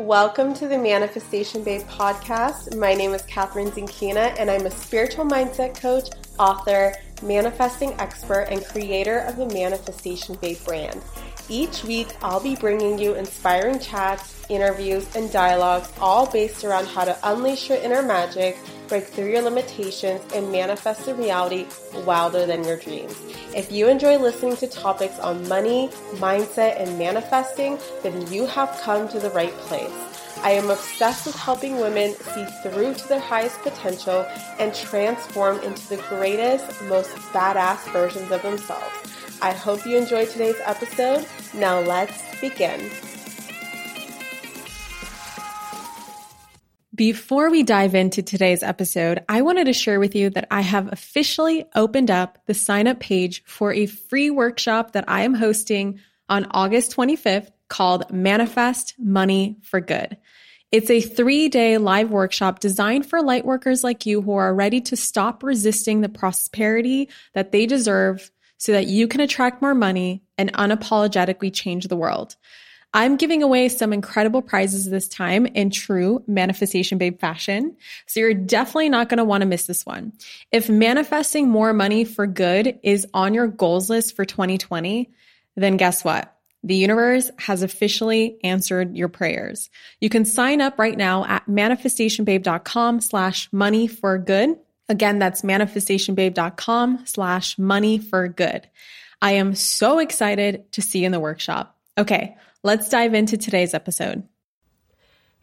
Welcome to the Manifestation Babe podcast. My name is Kathrin Zenkina, and I'm a spiritual mindset coach, author, manifesting expert, and creator of the Manifestation Babe brand. Each week, I'll be bringing you inspiring chats, interviews, and dialogues, all based around how to unleash your inner magic, break through your limitations, and manifest a reality wilder than your dreams. If you enjoy listening to topics on money, mindset, and manifesting, then you have come to the right place. I am obsessed with helping women see through to their highest potential and transform into the greatest, most badass versions of themselves. I hope you enjoyed today's episode. Now let's begin. Before we dive into today's episode, I wanted to share with you that I have officially opened up the sign up page for a free workshop that I am hosting on August 25th called Manifest Money for Good. It's a three day live workshop designed for light workers like you who are ready to stop resisting the prosperity that they deserve so that you can attract more money and unapologetically change the world. I'm giving away some incredible prizes this time in true Manifestation Babe fashion. So you're definitely not going to want to miss this one. If manifesting more money for good is on your goals list for 2020, then guess what? The universe has officially answered your prayers. You can sign up right now at manifestationbabe.com slash money for good. Again, that's manifestationbabe.com slash money for good. I am so excited to see you in the workshop. Okay, let's dive into today's episode.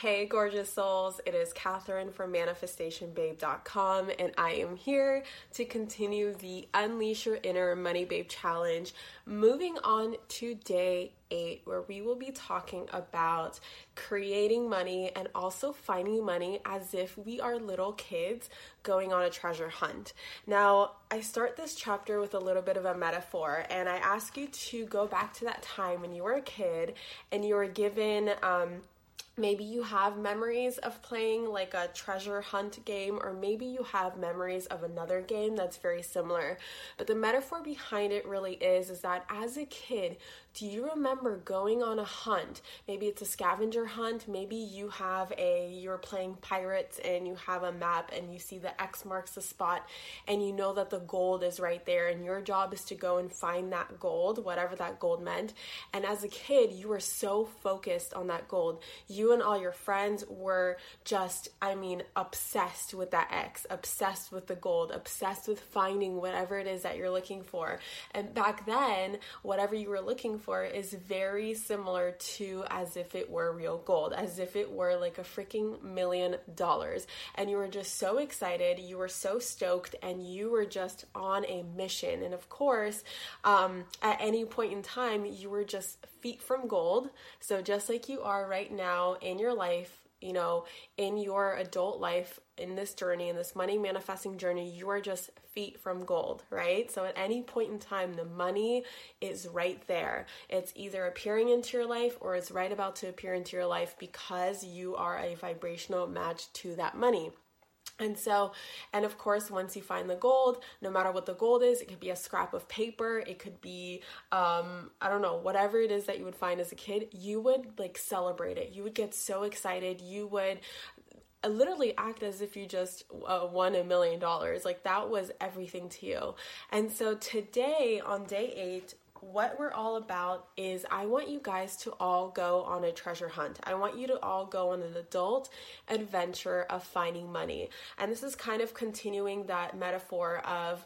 Hey, gorgeous souls. It is Kathrin from ManifestationBabe.com, and I am here to continue the Unleash Your Inner Money Babe Challenge. Moving on to day eight, where we will be talking about creating money and also finding money as if we are little kids going on a treasure hunt. Now, I start this chapter with a little bit of a metaphor, and I ask you to go back to that time when you were a kid and you were given, um, Maybe you have memories of playing like a treasure hunt game, or maybe you have memories of another game that's very similar. But the metaphor behind it really is is that as a kid, do you remember going on a hunt? Maybe it's a scavenger hunt. Maybe you have a, you're playing pirates and you have a map and you see the X marks the spot and you know that the gold is right there and your job is to go and find that gold, whatever that gold meant. And as a kid, you were so focused on that gold. You and all your friends were just, I mean, obsessed with that X, obsessed with the gold, obsessed with finding whatever it is that you're looking for. And back then, whatever you were looking for is very similar to as if it were real gold, as if it were like a freaking million dollars. And you were just so excited, you were so stoked, and you were just on a mission. And of course, um, at any point in time, you were just feet from gold. So just like you are right now in your life, you know, in your adult life, in this journey, in this money manifesting journey, you are just feet from gold, right? So at any point in time, the money is right there. It's either appearing into your life or it's right about to appear into your life because you are a vibrational match to that money. And so, and of course, once you find the gold, no matter what the gold is, it could be a scrap of paper, it could be, um, I don't know, whatever it is that you would find as a kid, you would like celebrate it. You would get so excited. You would literally act as if you just uh, won a million dollars. Like that was everything to you. And so today on day eight, what we're all about is I want you guys to all go on a treasure hunt. I want you to all go on an adult adventure of finding money. And this is kind of continuing that metaphor of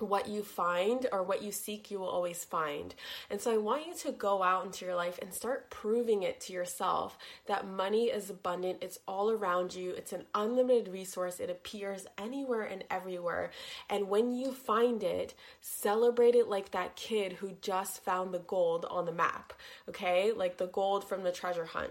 what you find or what you seek, you will always find. And so I want you to go out into your life and start proving it to yourself that money is abundant, it's all around you, it's an unlimited resource, it appears anywhere and everywhere. And when you find it, celebrate it like that kid who just found the gold on the map, okay? Like the gold from the treasure hunt.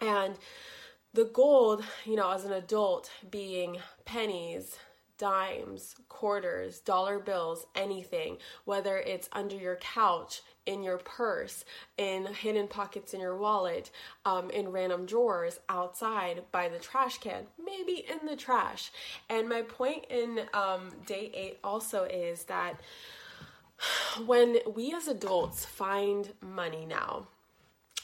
And the gold, you know, as an adult being pennies, dimes, quarters, dollar bills, anything, whether it's under your couch, in your purse, in hidden pockets in your wallet, um, in random drawers, outside by the trash can, maybe in the trash. And my point in um, day eight also is that when we as adults find money now,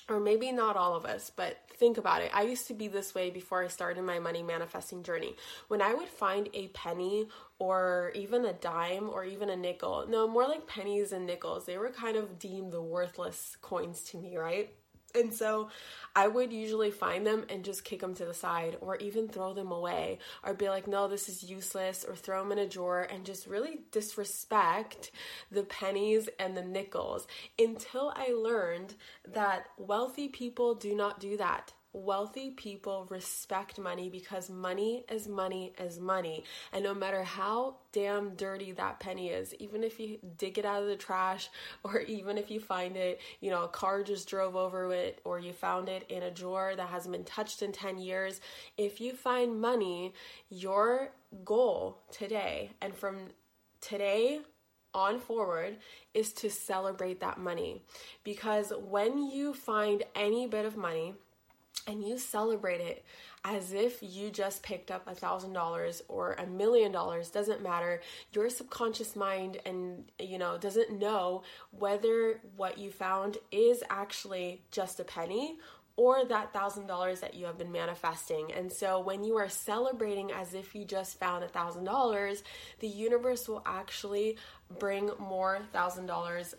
or maybe not all of us, but think about it. I used to be this way before I started my money manifesting journey. When I would find a penny or even a dime or even a nickel, no, more like pennies and nickels, they were kind of deemed the worthless coins to me, right? And so I would usually find them and just kick them to the side or even throw them away or be like, no, this is useless or throw them in a drawer and just really disrespect the pennies and the nickels. Until I learned that wealthy people do not do that wealthy people respect money because money is money is money. And no matter how damn dirty that penny is, even if you dig it out of the trash or even if you find it, you know, a car just drove over it or you found it in a drawer that hasn't been touched in 10 years, if you find money, your goal today and from today on forward is to celebrate that money because when you find any bit of money and you celebrate it as if you just picked up a thousand dollars or a million dollars doesn't matter your subconscious mind and you know doesn't know whether what you found is actually just a penny or that thousand dollars that you have been manifesting. And so when you are celebrating as if you just found a thousand dollars, the universe will actually bring more thousand dollars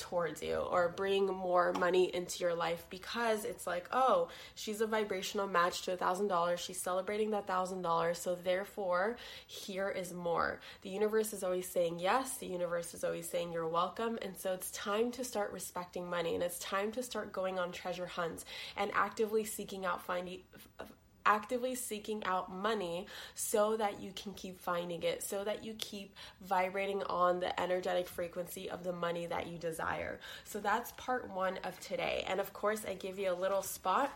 towards you or bring more money into your life because it's like, oh, she's a vibrational match to a thousand dollars. She's celebrating that thousand dollars. So therefore, here is more. The universe is always saying yes. The universe is always saying you're welcome. And so it's time to start respecting money and it's time to start going on treasure hunts and actively seeking out finding actively seeking out money so that you can keep finding it, so that you keep vibrating on the energetic frequency of the money that you desire. So that's part one of today. And of course, I give you a little spot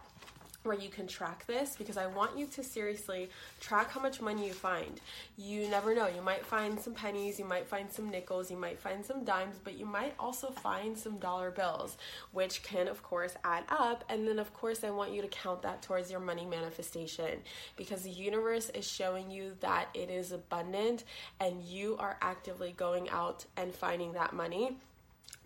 where you can track this because I want you to seriously track how much money you find. You never know. You might find some pennies, you might find some nickels, you might find some dimes, but you might also find some dollar bills, which can, of course, add up. And then, of course, I want you to count that towards your money manifestation because the universe is showing you that it is abundant and you are actively going out and finding that money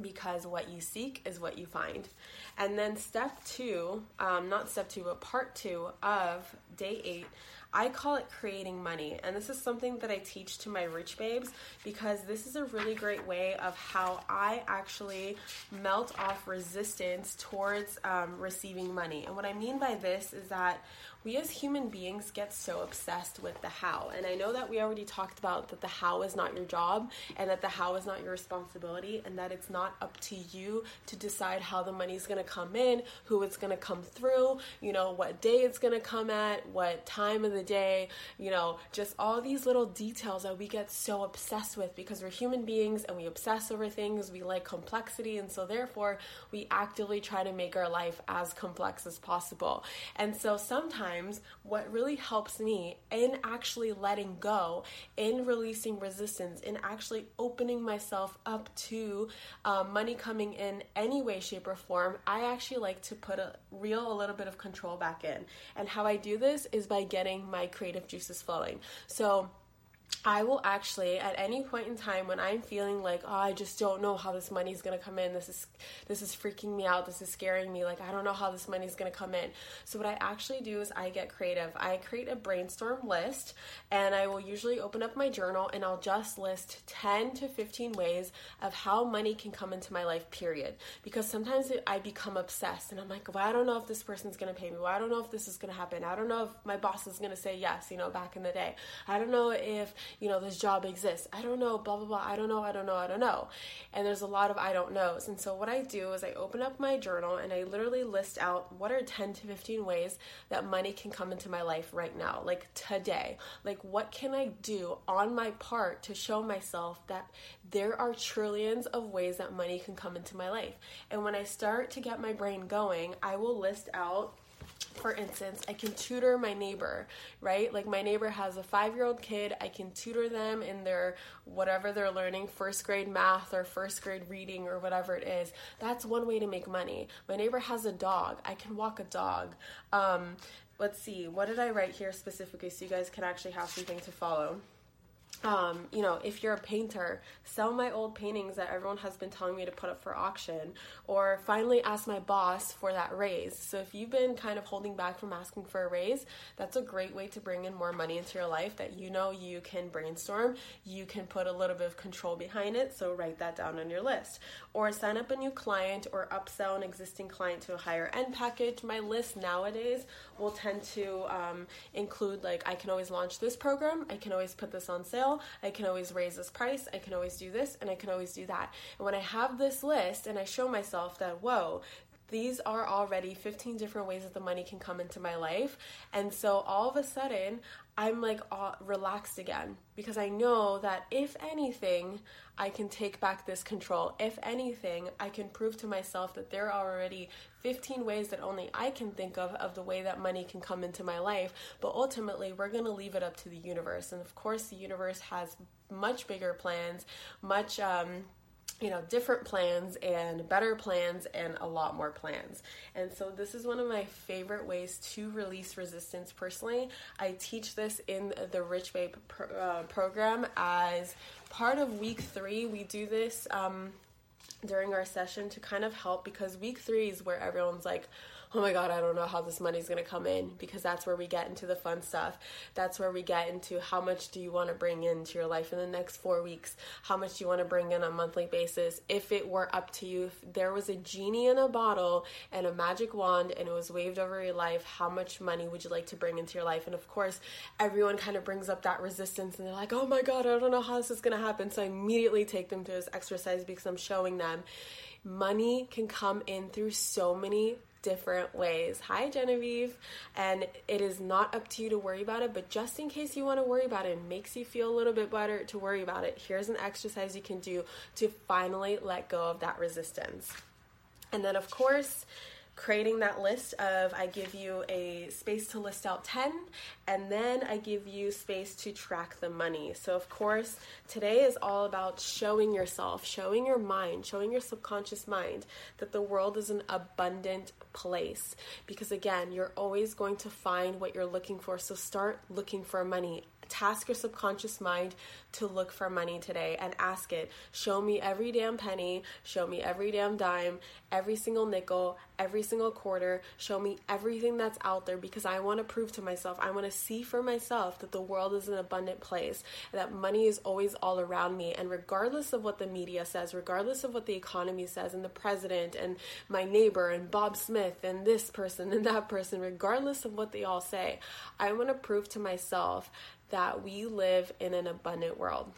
because what you seek is what you find. And then step two, um, not step two, but part two of day eight, I call it creating money. And this is something that I teach to my rich babes because this is a really great way of how I actually melt off resistance towards um, receiving money. And what I mean by this is that we as human beings get so obsessed with the how. And I know that we already talked about that the how is not your job and that the how is not your responsibility and that it's not up to you to decide how the money is going to come in, who it's going to come through, you know, what day it's going to come at, what time of the day, you know, just all these little details that we get so obsessed with because we're human beings and we obsess over things, we like complexity and so therefore we actively try to make our life as complex as possible. And so sometimes what really helps me in actually letting go, in releasing resistance, in actually opening myself up to um, money coming in any way, shape, or form, I actually like to put a real, a little bit of control back in. And how I do this is by getting my creative juices flowing. So, I will actually at any point in time when I'm feeling like oh I just don't know how this money is going to come in. This is this is freaking me out. This is scaring me. Like I don't know how this money is going to come in. So what I actually do is I get creative. I create a brainstorm list and I will usually open up my journal and I'll just list 10 to 15 ways of how money can come into my life period. Because sometimes I become obsessed and I'm like well I don't know if this person's to pay me. Well I don't know if this is to happen. I don't know if my boss is to say yes you know back in the day. I don't know if you know, this job exists. I don't know, blah, blah, blah. I don't know, I don't know, I don't know. And there's a lot of I don't knows. And so what I do is I open up my journal and I literally list out what are 10 to 15 ways that money can come into my life right now, like today. Like, what can I do on my part to show myself that there are trillions of ways that money can come into my life? And when I start to get my brain going, I will list out for instance, I can tutor my neighbor, right? Like my neighbor has a five year old kid, I can tutor them in their whatever they're learning, first grade math or first grade reading or whatever it is. That's one way to make money. My neighbor has a dog, I can walk a dog. Um, let's see, what did I write here specifically so you guys can actually have something to follow? Um, you know, if you're a painter, sell my old paintings that everyone has been telling me to put up for auction, or finally ask my boss for that raise. So, if you've been kind of holding back from asking for a raise, that's a great way to bring in more money into your life that you know you can brainstorm. You can put a little bit of control behind it. So, write that down on your list. Or sign up a new client or upsell an existing client to a higher end package. My list nowadays will tend to um, include, like, I can always launch this program, I can always put this on sale I can always raise this price, I can always do this, and I can always do that. And when I have this list and I show myself that, whoa, these are already 15 different ways that the money can come into my life. And so all of a sudden, I'm like all relaxed again because I know that if anything, I can take back this control. If anything, I can prove to myself that there are already 15 ways that only I can think of of the way that money can come into my life. But ultimately, we're going to leave it up to the universe. And of course, the universe has much bigger plans, much um, you know, different plans and better plans and a lot more plans. And so, this is one of my favorite ways to release resistance personally. I teach this in the Rich Babe pro- uh, program as part of week three. We do this um, during our session to kind of help because week three is where everyone's like, oh my god, I don't know how this money's going to come in because that's where we get into the fun stuff. That's where we get into how much do you want to bring into your life in the next 4 weeks? How much do you want to bring in on a monthly basis? If it were up to you, if there was a genie in a bottle and a magic wand and it was waved over your life, how much money would you like to bring into your life? And of course, everyone kind of brings up that resistance and they're like, "Oh my god, I don't know how this is going to happen." So I immediately take them to this exercise because I'm showing them money can come in through so many different ways. Hi, Genevieve. And it is not up to you to worry about it, but just in case you want to worry about it makes you feel a little bit better to worry about it, here's an exercise you can do to finally let go of that resistance. And then, of course, creating that list of I give you a space to list out 10 and then I give you space to track the money. So of course, today is all about showing yourself, showing your mind, showing your subconscious mind that the world is an abundant place because again, you're always going to find what you're looking for. So start looking for money task your subconscious mind to look for money today and ask it show me every damn penny show me every damn dime every single nickel every single quarter show me everything that's out there because i want to prove to myself i want to see for myself that the world is an abundant place that money is always all around me. And regardless of what the media says regardless of what the economy says and the president and my neighbor and bob smith and this person and that person regardless of what they all say i want to prove to myself that we live in an abundant world.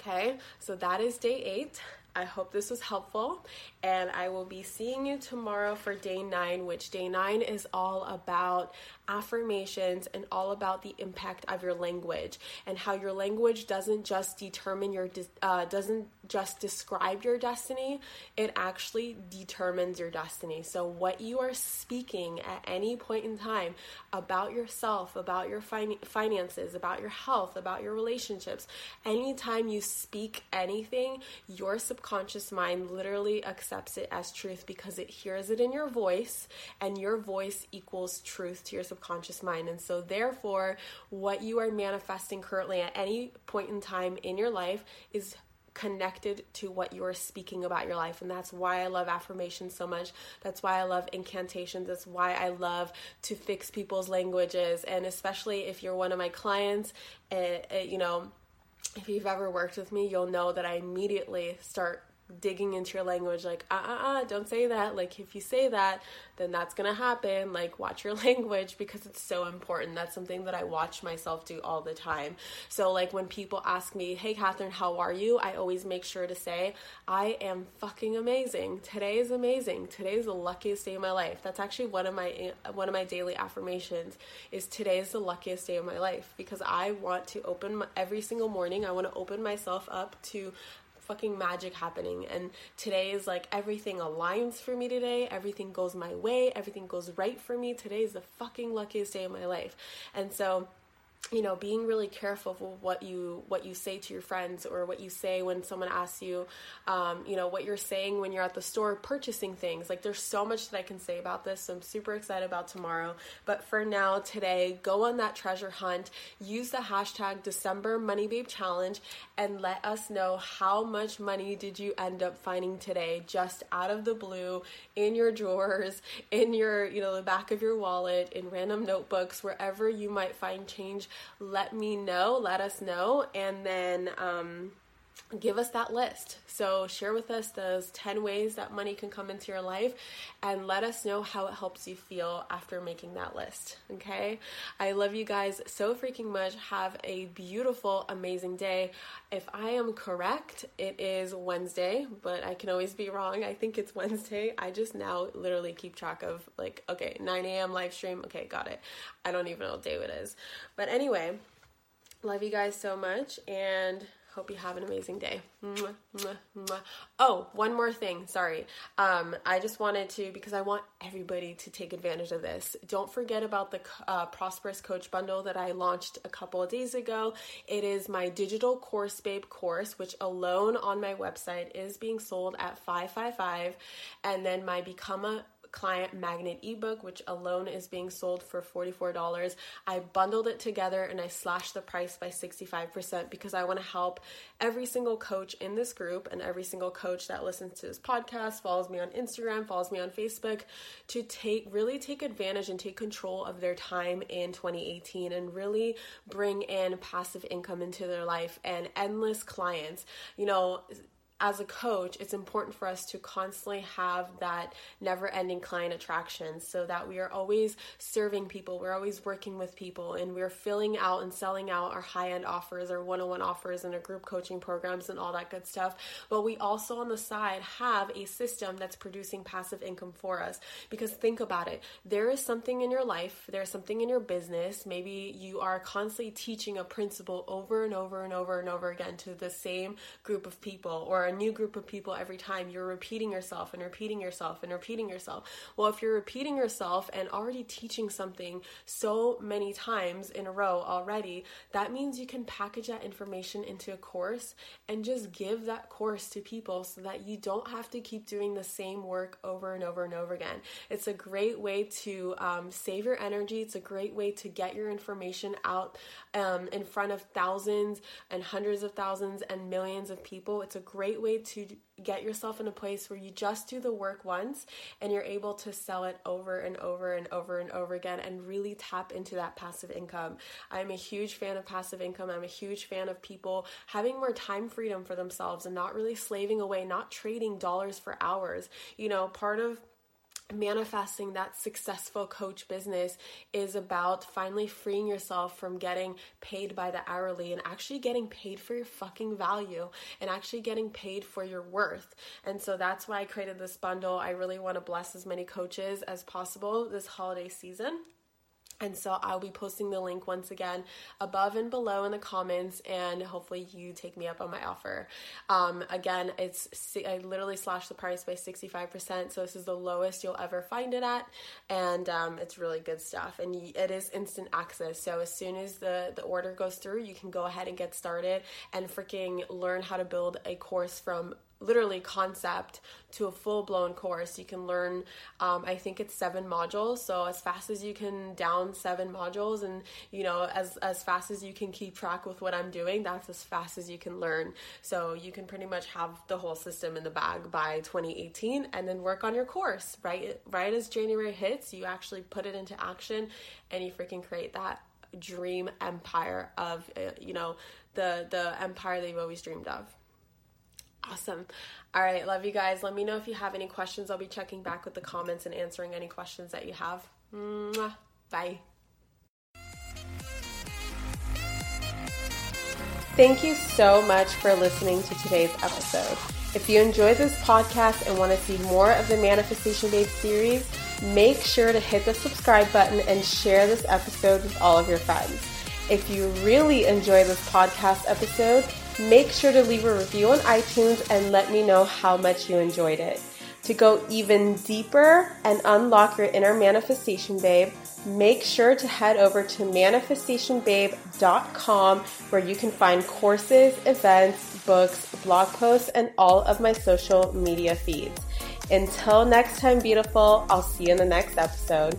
Okay, so that is day eight. I hope this was helpful, and I will be seeing you tomorrow for day nine, which day nine is all about affirmations and all about the impact of your language and how your language doesn't just determine your uh, doesn't just describe your destiny it actually determines your destiny. So what you are speaking at any point in time about yourself about your fin- finances about your health about your relationships anytime you speak anything your subconscious mind literally accepts it as truth because it hears it in your voice and your voice equals truth to your subconscious mind. And so, therefore, what you are manifesting currently at any point in time in your life is connected to what you are speaking about your life. And that's why I love affirmations so much. That's why I love incantations. That's why I love to fix people's languages. And especially if you're one of my clients, uh, uh, you know, if you've ever worked with me, you'll know that I immediately start digging into your language like uh uh uh don't say that. Like if you say that then that's gonna happen. Like watch your language because it's so important. That's something that i watch myself do all the time. So like when people ask me hey Kathrin how are you? I always make sure to say i am fucking amazing. Today is amazing. Today is the luckiest day of my life. That's actually one of my one of my daily affirmations is today is the luckiest day of my life. Because i want to open my, every single morning i want to open myself up to fucking magic happening. And today is like everything aligns for me today. Everything goes my way. Everything goes right for me. Today is the fucking luckiest day of my life. And so you know being really careful of what you what you say to your friends or what you say when someone asks you um, you know what you're saying when you're at the store purchasing things. Like there's so much that i can say about this so i'm super excited about tomorrow. But for now today go on that treasure hunt use the hashtag december money babe challenge and let us know how much money did you end up finding today just out of the blue in your drawers in your you know the back of your wallet in random notebooks wherever you might find change let me know, let us know, and then um, give us that list. So, share with us those 10 ways that money can come into your life and let us know how it helps you feel after making that list. Okay? I love you guys so freaking much. Have a beautiful, amazing day. If I am correct, it is Wednesday, but I can always be wrong. I think it's Wednesday. I just now literally keep track of like, okay, 9 a.m. live stream. Okay, got it. I don't even know what day it is. But anyway, love you guys so much and Hope you have an amazing day. Oh, one more thing. Sorry. Um, I just wanted to, because I want everybody to take advantage of this. Don't forget about the uh, Prosperous Coach Bundle that I launched a couple of days ago. It is my digital course babe course, which alone on my website is being sold at 555 and then my Become a client magnet ebook, which alone is being sold for $44. I bundled it together and I slashed the price by 65% because I want to help every single coach in this group and every single coach that listens to this podcast, follows me on Instagram, follows me on Facebook to take really take advantage and take control of their time in 2018 and really bring in passive income into their life and endless clients. You know, as a coach, it's important for us to constantly have that never ending client attraction so that we are always serving people, we're always working with people, and we're filling out and selling out our high end offers, our one on one offers, and our group coaching programs, and all that good stuff. But we also on the side have a system that's producing passive income for us. Because think about it there is something in your life, there's something in your business, maybe you are constantly teaching a principle over and over and over and over again to the same group of people or a new group of people every time. You're repeating yourself and repeating yourself and repeating yourself. Well, if you're repeating yourself and already teaching something so many times in a row already, that means you can package that information into a course and just give that course to people so that you don't have to keep doing the same work over and over and over again. It's a great way to um, save your energy. It's a great way to get your information out um, in front of thousands and hundreds of thousands and millions of people. It's a great way to get yourself in a place where you just do the work once and you're able to sell it over and over and over and over again and really tap into that passive income. I'm a huge fan of passive income. I'm a huge fan of people having more time freedom for themselves and not really slaving away, not trading dollars for hours. You know, part of manifesting that successful coach business is about finally freeing yourself from getting paid by the hourly and actually getting paid for your fucking value and actually getting paid for your worth. And so that's why I created this bundle. I really want to bless as many coaches as possible this holiday season. And so I'll be posting the link once again above and below in the comments, and hopefully you take me up on my offer. Um, again, it's I literally slashed the price by 65%, so this is the lowest you'll ever find it at, and um, it's really good stuff. And it is instant access, so as soon as the the order goes through, you can go ahead and get started and freaking learn how to build a course from literally concept to a full blown course. You can learn, um, I think it's seven modules. So as fast as you can down seven modules, and you know, as as fast as you can keep track with what I'm doing, that's as fast as you can learn. So you can pretty much have the whole system in the bag by 2018, and then work on your course. Right, right as January hits, you actually put it into action, and you freaking create that dream empire of uh, you know the the empire that you've always dreamed of. Awesome. All right. Love you guys. Let me know if you have any questions. I'll be checking back with the comments and answering any questions that you have. Mwah. Bye. Thank you so much for listening to today's episode. If you enjoyed this podcast and want to see more of the Manifestation Babe series, make sure to hit the subscribe button and share this episode with all of your friends. If you really enjoy this podcast episode, make sure to leave a review on iTunes and let me know how much you enjoyed it. To go even deeper and unlock your inner manifestation, babe, make sure to head over to manifestationbabe.com where you can find courses, events, books, blog posts, and all of my social media feeds. Until next time, beautiful, I'll see you in the next episode.